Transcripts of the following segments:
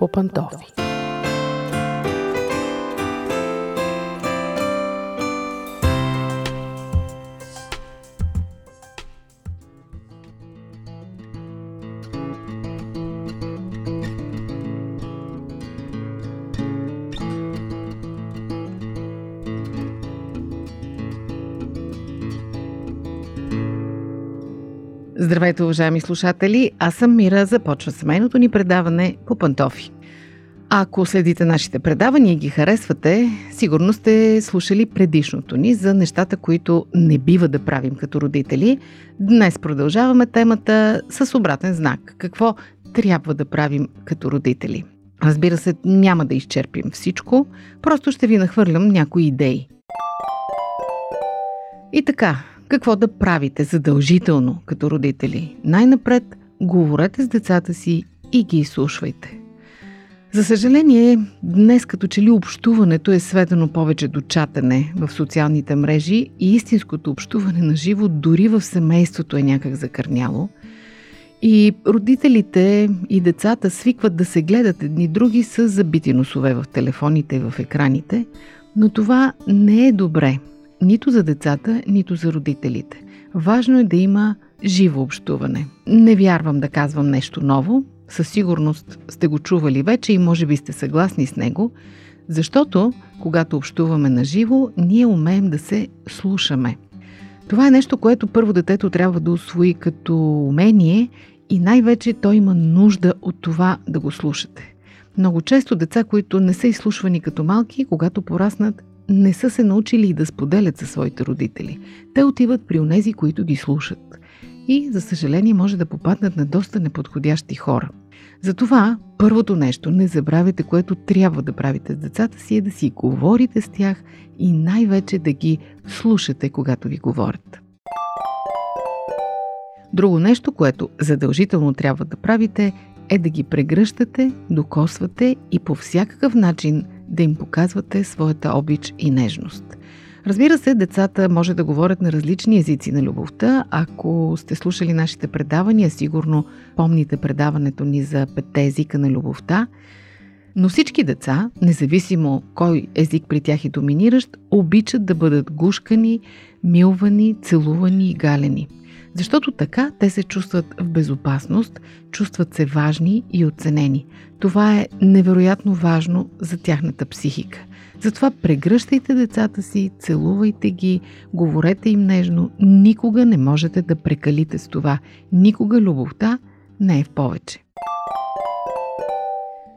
по Здравейте, уважаеми слушатели! Аз съм Мира. Започва семейното ни предаване по пантофи. Ако следите нашите предавания и ги харесвате, сигурно сте слушали предишното ни за нещата, които не бива да правим като родители. Днес продължаваме темата с обратен знак. Какво трябва да правим като родители? Разбира се, няма да изчерпим всичко, просто ще ви нахвърлям някои идеи. И така, какво да правите задължително като родители? Най-напред говорете с децата си и ги изслушвайте. За съжаление, днес като че ли общуването е сведено повече до чатане в социалните мрежи и истинското общуване на живо дори в семейството е някак закърняло. И родителите и децата свикват да се гледат едни други с забити носове в телефоните и в екраните, но това не е добре – нито за децата, нито за родителите. Важно е да има живо общуване. Не вярвам да казвам нещо ново, със сигурност сте го чували вече и може би сте съгласни с него, защото когато общуваме на живо, ние умеем да се слушаме. Това е нещо, което първо детето трябва да освои като умение и най-вече той има нужда от това да го слушате. Много често деца, които не са изслушвани като малки, когато пораснат, не са се научили да споделят със своите родители. Те отиват при онези, които ги слушат. И, за съжаление, може да попаднат на доста неподходящи хора. Затова, първото нещо, не забравяйте, което трябва да правите с децата си, е да си говорите с тях и най-вече да ги слушате, когато ви говорят. Друго нещо, което задължително трябва да правите, е да ги прегръщате, докосвате и по всякакъв начин да им показвате своята обич и нежност. Разбира се, децата може да говорят на различни езици на любовта. Ако сте слушали нашите предавания, сигурно помните предаването ни за петте езика на любовта. Но всички деца, независимо кой език при тях е доминиращ, обичат да бъдат гушкани, милвани, целувани и галени – защото така те се чувстват в безопасност, чувстват се важни и оценени. Това е невероятно важно за тяхната психика. Затова прегръщайте децата си, целувайте ги, говорете им нежно. Никога не можете да прекалите с това. Никога любовта не е в повече.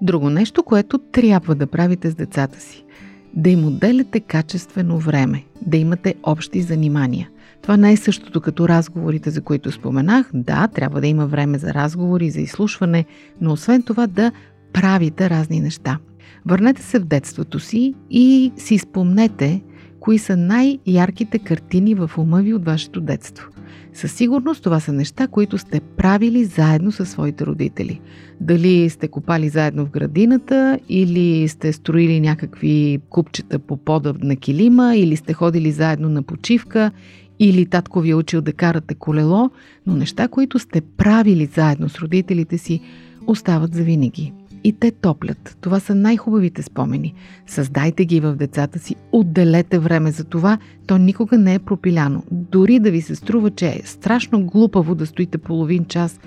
Друго нещо, което трябва да правите с децата си. Да им отделяте качествено време, да имате общи занимания. Това не е същото като разговорите, за които споменах. Да, трябва да има време за разговори, за изслушване, но освен това да правите разни неща. Върнете се в детството си и си спомнете кои са най-ярките картини в ума ви от вашето детство. Със сигурност това са неща, които сте правили заедно със своите родители. Дали сте копали заедно в градината, или сте строили някакви купчета по пода на килима, или сте ходили заедно на почивка, или татко ви е учил да карате колело, но неща, които сте правили заедно с родителите си, остават за винаги. И те топлят. Това са най-хубавите спомени. Създайте ги в децата си, отделете време за това, то никога не е пропиляно. Дори да ви се струва, че е страшно глупаво да стоите половин час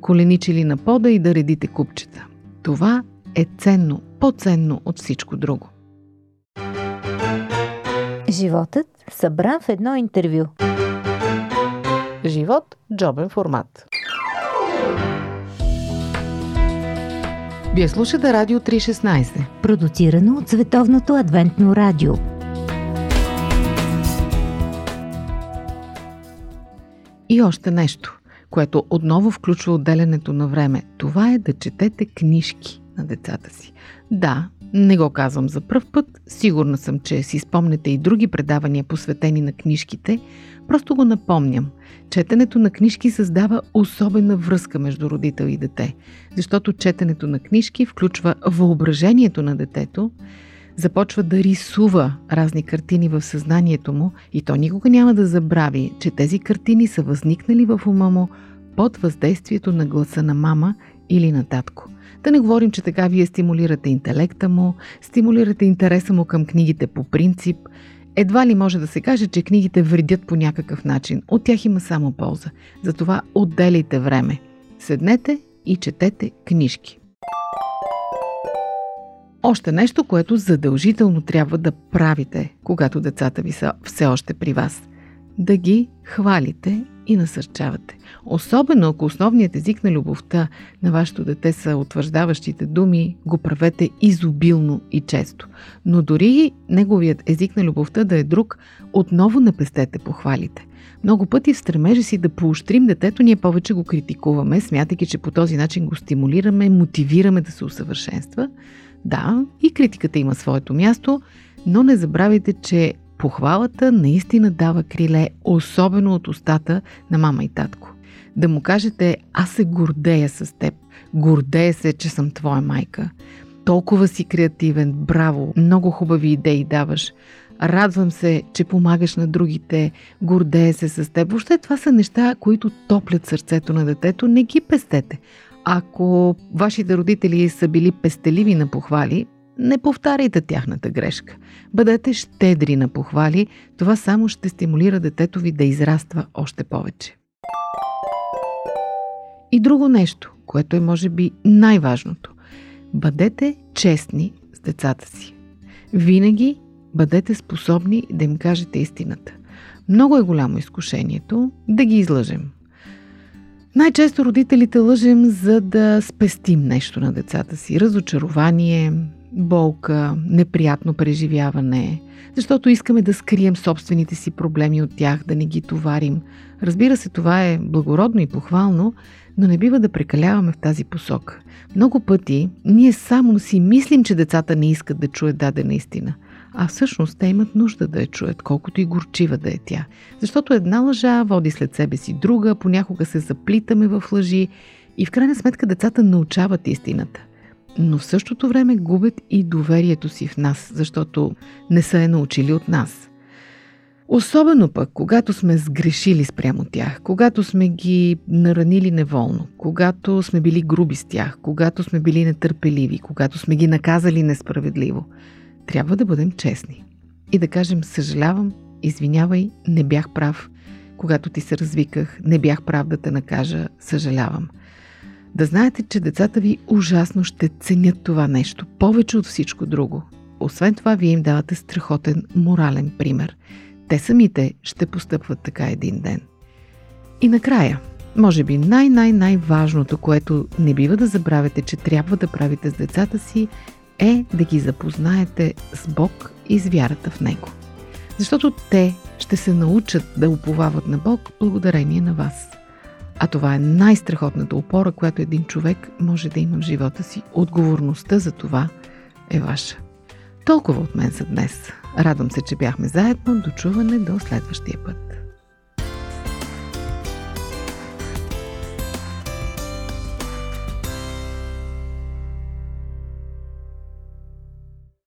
коленичили на пода и да редите купчета. Това е ценно, по-ценно от всичко друго. Животът събран в едно интервю. Живот – джобен формат. Вие слушате Радио 316. Продуцирано от Световното адвентно радио. И още нещо, което отново включва отделянето на време. Това е да четете книжки на децата си. Да, не го казвам за пръв път, сигурна съм, че си спомнете и други предавания посветени на книжките, просто го напомням. Четенето на книжки създава особена връзка между родител и дете, защото четенето на книжки включва въображението на детето, започва да рисува разни картини в съзнанието му и то никога няма да забрави, че тези картини са възникнали в ума му под въздействието на гласа на мама или на татко. Да не говорим, че така вие стимулирате интелекта му, стимулирате интереса му към книгите по принцип. Едва ли може да се каже, че книгите вредят по някакъв начин. От тях има само полза. Затова отделяйте време. Седнете и четете книжки. Още нещо, което задължително трябва да правите, когато децата ви са все още при вас. Да ги хвалите и насърчавате. Особено ако основният език на любовта на вашето дете са утвърждаващите думи, го правете изобилно и често. Но дори неговият език на любовта да е друг, отново не пестете похвалите. Много пъти в стремежа си да поощрим детето, ние повече го критикуваме, смятайки, че по този начин го стимулираме, мотивираме да се усъвършенства. Да, и критиката има своето място, но не забравяйте, че похвалата наистина дава криле, особено от устата на мама и татко. Да му кажете, аз се гордея с теб, гордея се, че съм твоя майка. Толкова си креативен, браво, много хубави идеи даваш. Радвам се, че помагаш на другите, гордея се с теб. Въобще това са неща, които топлят сърцето на детето, не ги пестете. Ако вашите родители са били пестеливи на похвали, не повтаряйте тяхната грешка. Бъдете щедри на похвали, това само ще стимулира детето ви да израства още повече. И друго нещо, което е може би най-важното. Бъдете честни с децата си. Винаги бъдете способни да им кажете истината. Много е голямо изкушението да ги излъжем. Най-често родителите лъжем, за да спестим нещо на децата си. Разочарование, болка, неприятно преживяване, защото искаме да скрием собствените си проблеми от тях, да не ги товарим. Разбира се, това е благородно и похвално, но не бива да прекаляваме в тази посока. Много пъти ние само си мислим, че децата не искат да чуят дадена истина, а всъщност те имат нужда да я чуят, колкото и горчива да е тя. Защото една лъжа води след себе си друга, понякога се заплитаме в лъжи и в крайна сметка децата научават истината – но в същото време губят и доверието си в нас, защото не са е научили от нас. Особено пък, когато сме сгрешили спрямо тях, когато сме ги наранили неволно, когато сме били груби с тях, когато сме били нетърпеливи, когато сме ги наказали несправедливо, трябва да бъдем честни. И да кажем съжалявам, извинявай, не бях прав, когато ти се развиках, не бях прав да те накажа, съжалявам – да знаете, че децата ви ужасно ще ценят това нещо, повече от всичко друго. Освен това, вие им давате страхотен морален пример. Те самите ще постъпват така един ден. И накрая, може би най-най-най-важното, което не бива да забравяте, че трябва да правите с децата си, е да ги запознаете с Бог и с вярата в Него. Защото те ще се научат да уповават на Бог благодарение на вас. А това е най-страхотната опора, която един човек може да има в живота си. Отговорността за това е ваша. Толкова от мен за днес. Радвам се, че бяхме заедно. До чуване до следващия път.